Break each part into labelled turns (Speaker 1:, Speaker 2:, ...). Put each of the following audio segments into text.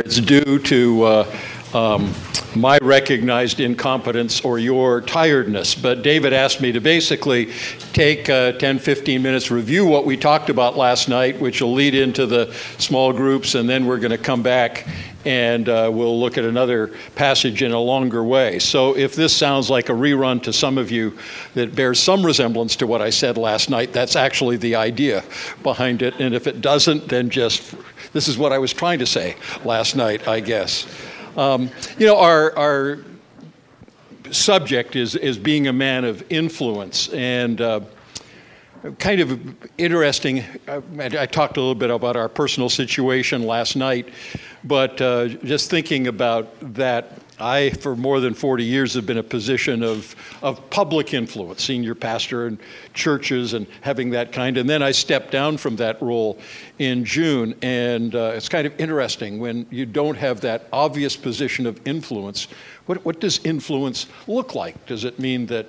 Speaker 1: it's due to uh, um, my recognized incompetence or your tiredness. But David asked me to basically take uh, 10, 15 minutes, review what we talked about last night, which will lead into the small groups, and then we're going to come back and uh, we'll look at another passage in a longer way. So if this sounds like a rerun to some of you that bears some resemblance to what I said last night, that's actually the idea behind it. And if it doesn't, then just this is what I was trying to say last night, I guess. Um, you know, our, our subject is, is being a man of influence. And uh, kind of interesting, I, I, talked a little bit about our personal situation last night, but uh, just thinking about that I, for more than 40 years, have been a position of, of public influence, senior pastor in churches and having that kind. And then I stepped down from that role in June. And uh, it's kind of interesting when you don't have that obvious position of influence. What, what does influence look like? Does it mean that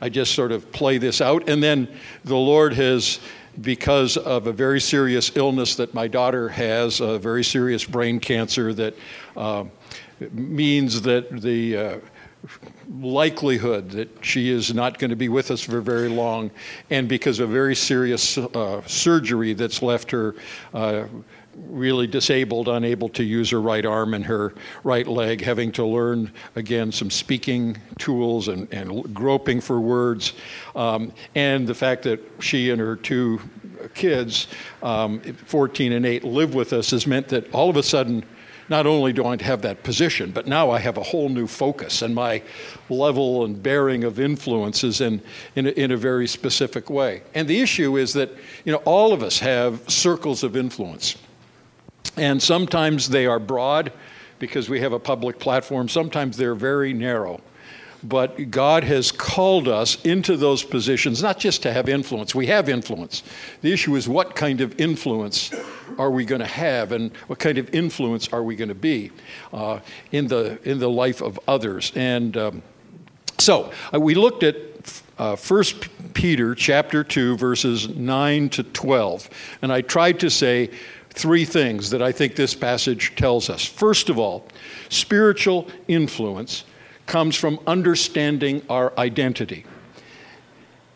Speaker 1: I just sort of play this out? And then the Lord has because of a very serious illness that my daughter has, a very serious brain cancer that uh, means that the uh, likelihood that she is not going to be with us for very long, and because of very serious uh, surgery that's left her uh, really disabled, unable to use her right arm and her right leg, having to learn again some speaking tools and, and groping for words, um, and the fact that she and her two kids, um, 14 and 8, live with us has meant that all of a sudden not only do I have that position, but now I have a whole new focus, and my level and bearing of influence is in, in, a, in a very specific way. And the issue is that, you know, all of us have circles of influence. And sometimes they are broad because we have a public platform, sometimes they're very narrow but God has called us into those positions, not just to have influence. We have influence. The issue is what kind of influence are we going to have, and what kind of influence are we going to be uh, in the in the life of others? And um, so uh, we looked at uh, 1 Peter chapter 2 verses 9 to 12 and I tried to say three things that I think this passage tells us. First of all, spiritual influence comes from understanding our identity.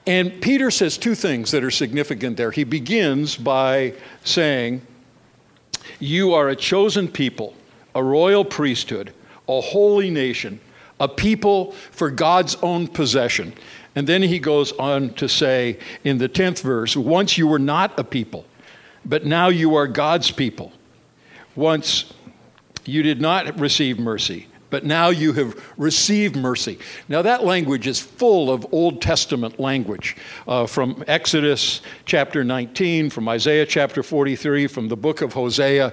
Speaker 1: And Peter says two things that are significant there. He begins by saying, You are a chosen people, a royal priesthood, a holy nation, a people for God's own possession. And then he goes on to say in the 10th verse, Once you were not a people, but now you are God's people. Once you did not receive mercy, but now you have received mercy. Now, that language is full of Old Testament language uh, from Exodus chapter 19, from Isaiah chapter 43, from the book of Hosea.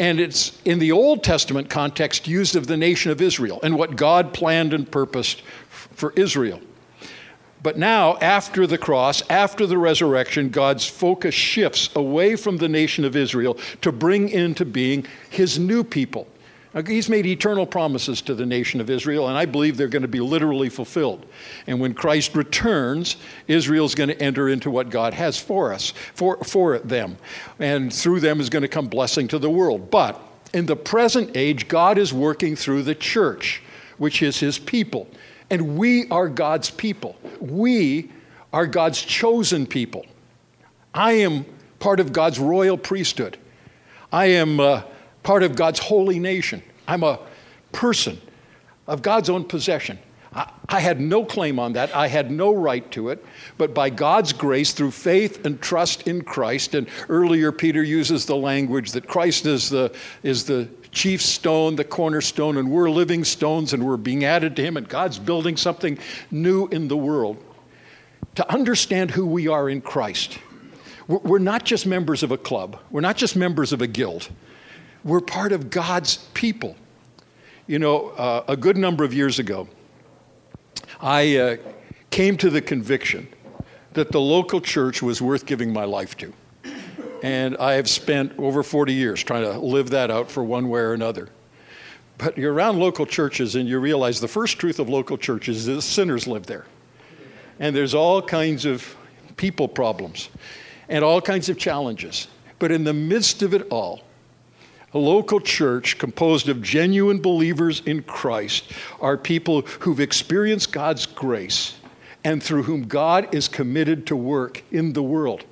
Speaker 1: And it's in the Old Testament context used of the nation of Israel and what God planned and purposed for Israel. But now, after the cross, after the resurrection, God's focus shifts away from the nation of Israel to bring into being his new people He's made eternal promises to the nation of Israel, and I believe they're going to be literally fulfilled. And when Christ returns, Israel's going to enter into what God has for us, for, for them. And through them is going to come blessing to the world. But in the present age, God is working through the church, which is his people. And we are God's people. We are God's chosen people. I am part of God's royal priesthood. I am. Uh, part of God's holy nation. I'm a person of God's own possession. I, I, had no claim on that. I had no right to it. But by God's grace, through faith and trust in Christ, and earlier Peter uses the language that Christ is the, is the chief stone, the cornerstone, and we're living stones and we're being added to Him, and God's building something new in the world. To understand who we are in Christ, we're not just members of a club, we're not just members of a guild. We're part of God's people. You know, uh, a good number of years ago, I uh, came to the conviction that the local church was worth giving my life to. And I have spent over 40 years trying to live that out for one way or another. But you're around local churches and you realize the first truth of local churches is sinners live there. And there's all kinds of people problems and all kinds of challenges. But in the midst of it all, A local church composed of genuine believers in Christ are people who've experienced God's grace and through whom God is committed to work in the world.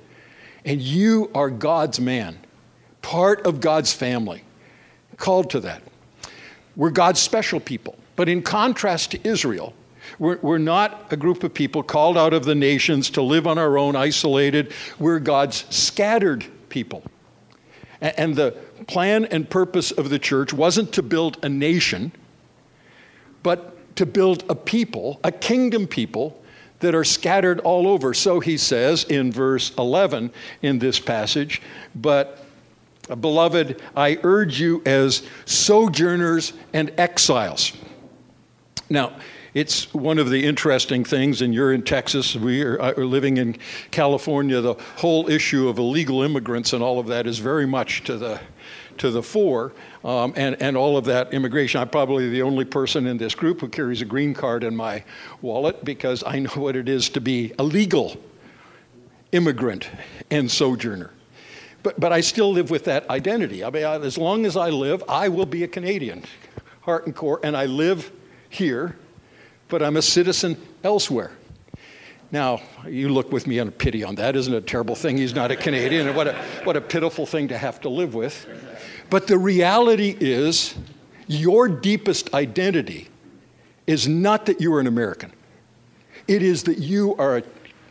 Speaker 1: And you are God's man, part of God's family, called to that. We're God's special people. But in contrast to Israel, we're, we're, not a group of people called out of the nations to live on our own, isolated. We're God's scattered people. And, and the plan and purpose of the church wasn't to build a nation, but to build a people, a kingdom people that are scattered all over. So he says in verse 11 in this passage, but Beloved, I urge you as sojourners and exiles. Now, it's one of the interesting things, and you're in Texas, we are, uh, are, living in California. The whole issue of illegal immigrants and all of that is very much to the to the fore, um, and, and all of that immigration. I'm probably the only person in this group who carries a green card in my wallet because I know what it is to be a legal immigrant and sojourner. But, but I still live with that identity. I mean, as long as I live, I will be a Canadian, heart and core, and I live here, but I'm a citizen elsewhere. Now, you look with me on pity on that. Isn't it a terrible thing? He's not a Canadian. what, a, what a pitiful thing to have to live with. But the reality is, your deepest identity is not that you are an American, it is that you are a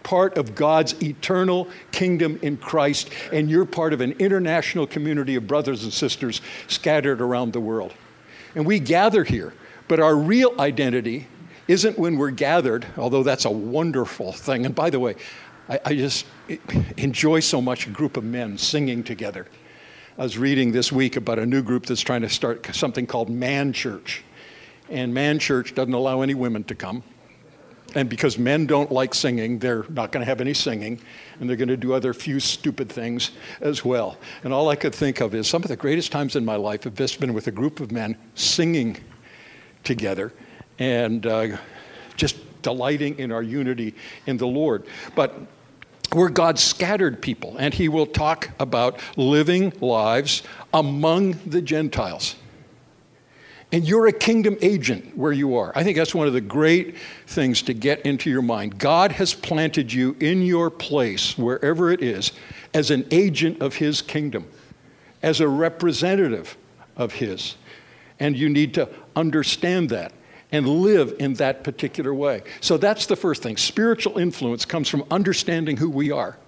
Speaker 1: part of God's eternal kingdom in Christ, and you're part of an international community of brothers and sisters scattered around the world. And we gather here, but our real identity isn't when we're gathered, although that's a wonderful thing. And by the way, I, I just enjoy so much a group of men singing together. I was reading this week about a new group that's trying to start something called Man Church. And Man Church doesn't allow any women to come and because men don't like singing, they're not going to have any singing, and they're going to do other few stupid things as well. And all I could think of is some of the greatest times in my life have just been with a group of men singing together and uh, just delighting in our unity in the Lord. But we're God's scattered people, and He will talk about living lives among the Gentiles. And you're a kingdom agent where you are. I think that's one of the great things to get into your mind. God has planted you in your place, wherever it is, as an agent of His kingdom, as a representative of His. And you need to understand that and live in that particular way. So that's the first thing. Spiritual influence comes from understanding who we are.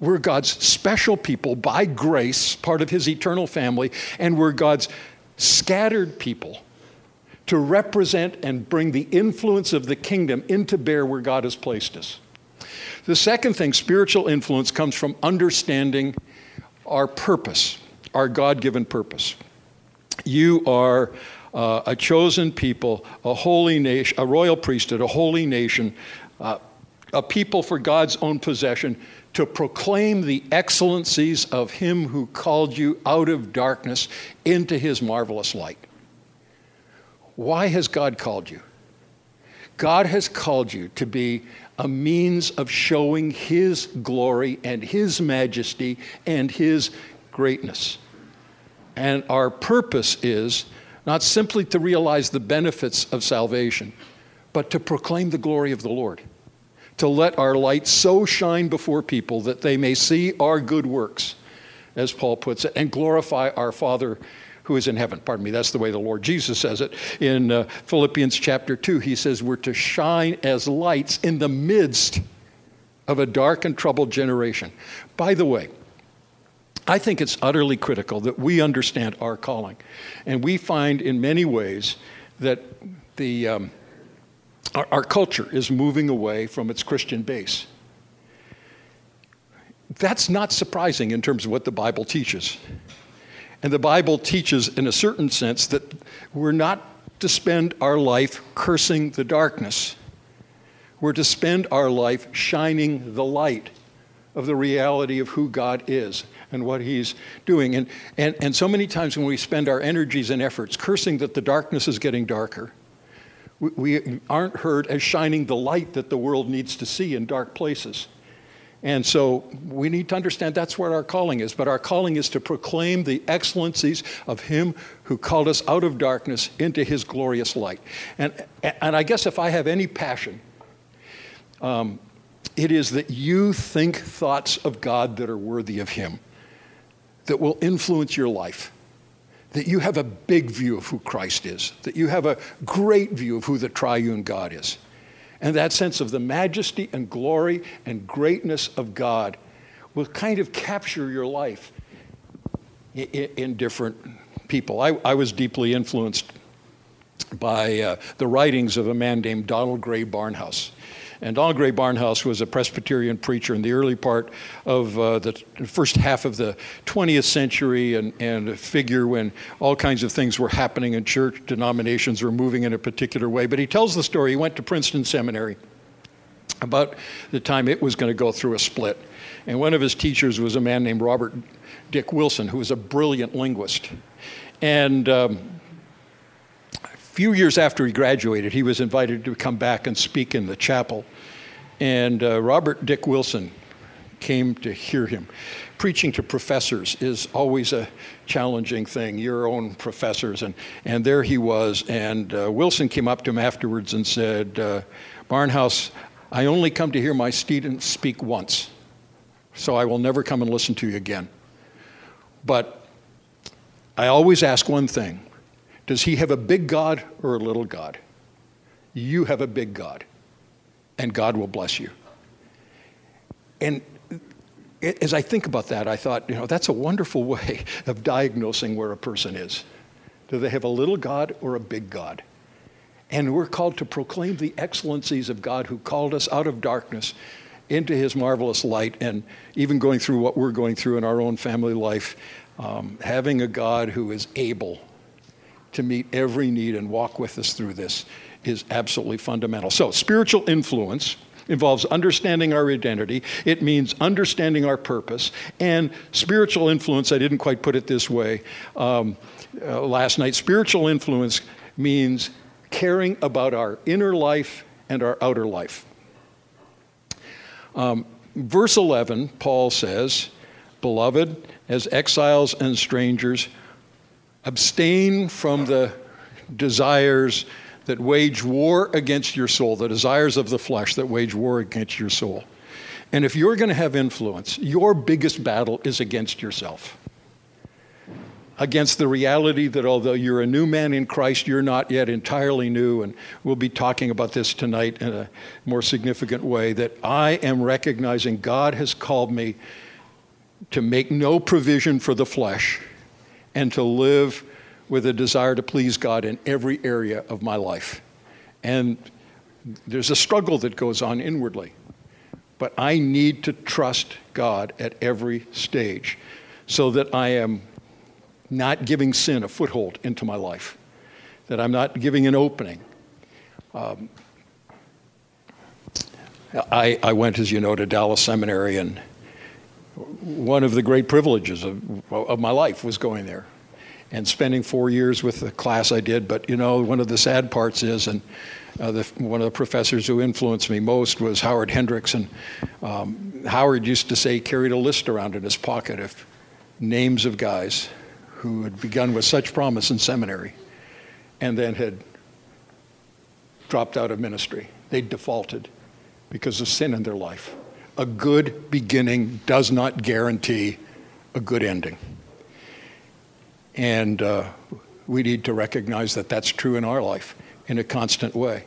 Speaker 1: We're God's special people by grace, part of His eternal family, and we're God's scattered people to represent and bring the influence of the kingdom into bear where God has placed us. The second thing, spiritual influence, comes from understanding our purpose, our God given purpose. You are uh, a chosen people, a holy nation, a royal priesthood, a holy nation, uh, a people for God's own possession, to proclaim the excellencies of Him who called you out of darkness into His marvelous light. Why has God called you? God has called you to be a means of showing His glory and His majesty and His greatness. And our purpose is not simply to realize the benefits of salvation, but to proclaim the glory of the Lord to let our light so shine before people that they may see our good works, as Paul puts it, and glorify our Father who is in heaven. Pardon me, that's the way the Lord Jesus says it. In uh, Philippians chapter 2, he says, We're to shine as lights in the midst of a dark and troubled generation. By the way, I think it's utterly critical that we understand our calling. And we find in many ways that the. Um, our, our culture is moving away from its Christian base. That's not surprising in terms of what the Bible teaches. And the Bible teaches, in a certain sense, that we're not to spend our life cursing the darkness. We're to spend our life shining the light of the reality of who God is and what He's doing. And, and, and so many times when we spend our energies and efforts cursing that the darkness is getting darker, we aren't heard as shining the light that the world needs to see in dark places. And so we need to understand that's what our calling is. But our calling is to proclaim the excellencies of Him who called us out of darkness into His glorious light. And, and I guess if I have any passion, um, it is that you think thoughts of God that are worthy of Him, that will influence your life that you have a big view of who Christ is, that you have a great view of who the triune God is. And that sense of the majesty and glory and greatness of God will kind of capture your life in, in different people. I, I, was deeply influenced by uh, the writings of a man named Donald Grey Barnhouse. And Grey Barnhouse was a Presbyterian preacher in the early part of uh, the first half of the 20th century and, and a figure when all kinds of things were happening in church, denominations were moving in a particular way. But he tells the story. He went to Princeton Seminary about the time it was going to go through a split. And one of his teachers was a man named Robert Dick Wilson, who was a brilliant linguist. And um, few years after he graduated, he was invited to come back and speak in the chapel. And uh, Robert Dick Wilson came to hear him. Preaching to professors is always a challenging thing, your own professors. And, and there he was. And uh, Wilson came up to him afterwards and said, uh, Barnhouse, I only come to hear my students speak once, so I will never come and listen to you again. But I always ask one thing does he have a big God or a little God? You have a big God, and God will bless you. And as I think about that, I thought, you know, that's a wonderful way of diagnosing where a person is. Do they have a little God or a big God? And we're called to proclaim the excellencies of God who called us out of darkness into his marvelous light. And even going through what we're going through in our own family life, um, having a God who is able to meet every need and walk with us through this is absolutely fundamental. So, spiritual influence involves understanding our identity. It means understanding our purpose. And spiritual influence, I didn't quite put it this way um, uh, last night. Spiritual influence means caring about our inner life and our outer life. Um, verse 11, Paul says, Beloved, as exiles and strangers, Abstain from the desires that wage war against your soul, the desires of the flesh that wage war against your soul. And if you're going to have influence, your biggest battle is against yourself. Against the reality that although you're a new man in Christ, you're not yet entirely new. And we'll be talking about this tonight in a more significant way that I am recognizing God has called me to make no provision for the flesh and to live with a desire to please God in every area of my life. And there's a struggle that goes on inwardly. But I need to trust God at every stage so that I am not giving sin a foothold into my life, that I'm not giving an opening. Um, I, I went, as you know, to Dallas Seminary, and one of the great privileges of, of my life was going there and spending four years with the class I did. But you know, one of the sad parts is, and uh, the, one of the professors who influenced me most was Howard Hendricks. And um, Howard used to say he carried a list around in his pocket of names of guys who had begun with such promise in seminary and then had dropped out of ministry. They defaulted because of sin in their life a good beginning does not guarantee a good ending. And uh, we need to recognize that that's true in our life in a constant way.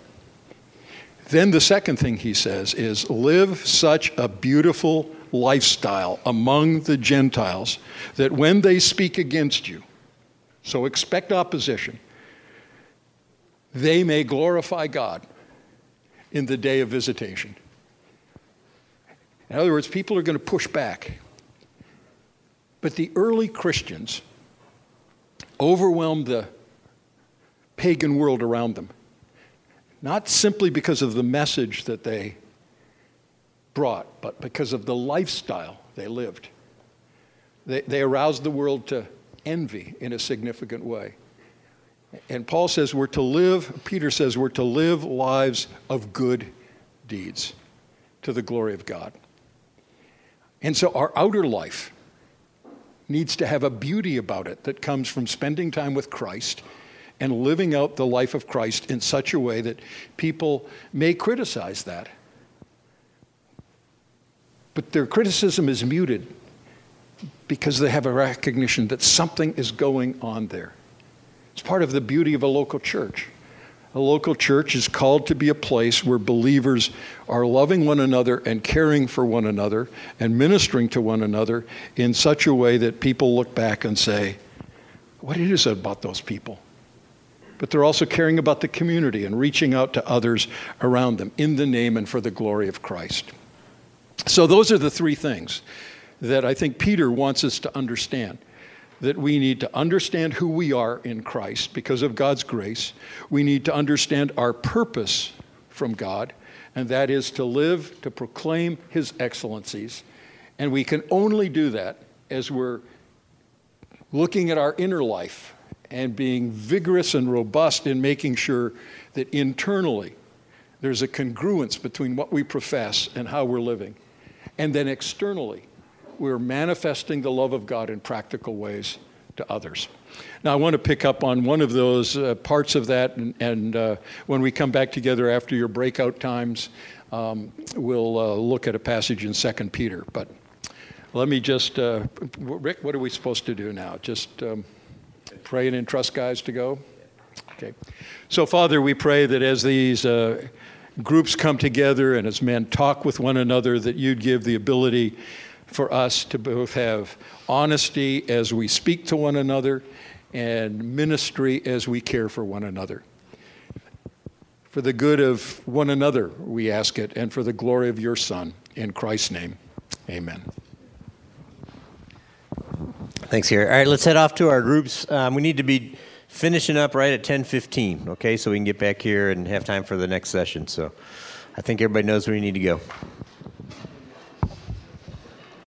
Speaker 1: Then the second thing he says is live such a beautiful lifestyle among the Gentiles that when they speak against you, so expect opposition, they may glorify God in the day of visitation. In other words, people are going to push back. But the early Christians overwhelmed the pagan world around them, not simply because of the message that they brought, but because of the lifestyle they lived. They, they aroused the world to envy in a significant way. And Paul says we're to live, Peter says we're to live lives of good deeds to the glory of God. And so our outer life needs to have a beauty about it that comes from spending time with Christ and living out the life of Christ in such a way that people may criticize that. But their criticism is muted because they have a recognition that something is going on there. It's part of the beauty of a local church. A local church is called to be a place where believers are loving one another and caring for one another and ministering to one another in such a way that people look back and say, What is it about those people? But they're also caring about the community and reaching out to others around them in the name and for the glory of Christ. So, those are the three things that I think Peter wants us to understand that we need to understand who we are in Christ because of God's grace. We need to understand our purpose from God, and that is to live to proclaim His excellencies. And we can only do that as we're looking at our inner life and being vigorous and robust in making sure that internally there's a congruence between what we profess and how we're living. And then externally, we're manifesting the love of God in practical ways to others. Now, I want to pick up on one of those uh, parts of that, and, and uh, when we come back together after your breakout times, um, we'll uh, look at a passage in Second Peter. But let me just, uh, Rick, what are we supposed to do now? Just um, pray and entrust guys to go? Okay. So, Father, we pray that as these uh, groups come together and as men talk with one another, that you'd give the ability for us to both have honesty as we speak to one another and ministry as we care for one another. For the good of one another, we ask it, and for the glory of your Son. In Christ's name, amen.
Speaker 2: Thanks, here. All right, let's head off to our groups. Um, we need to be finishing up right at 10:15, okay, so we can get back here and have time for the next session. So I think everybody knows where you need to go.